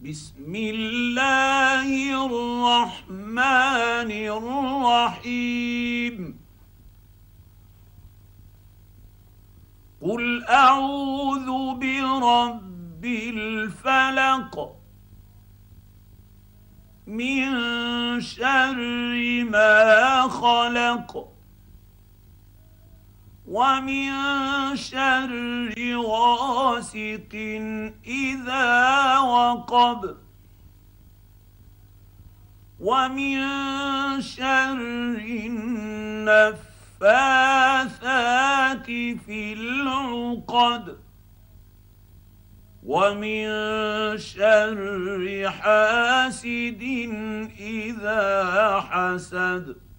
بسم الله الرحمن الرحيم. قل أعوذ برب الفلق من شر ما خلق ومن شر غاسق إذا وقب ومن شر النفاثات في العقد. ومن شر حاسد إذا حسد.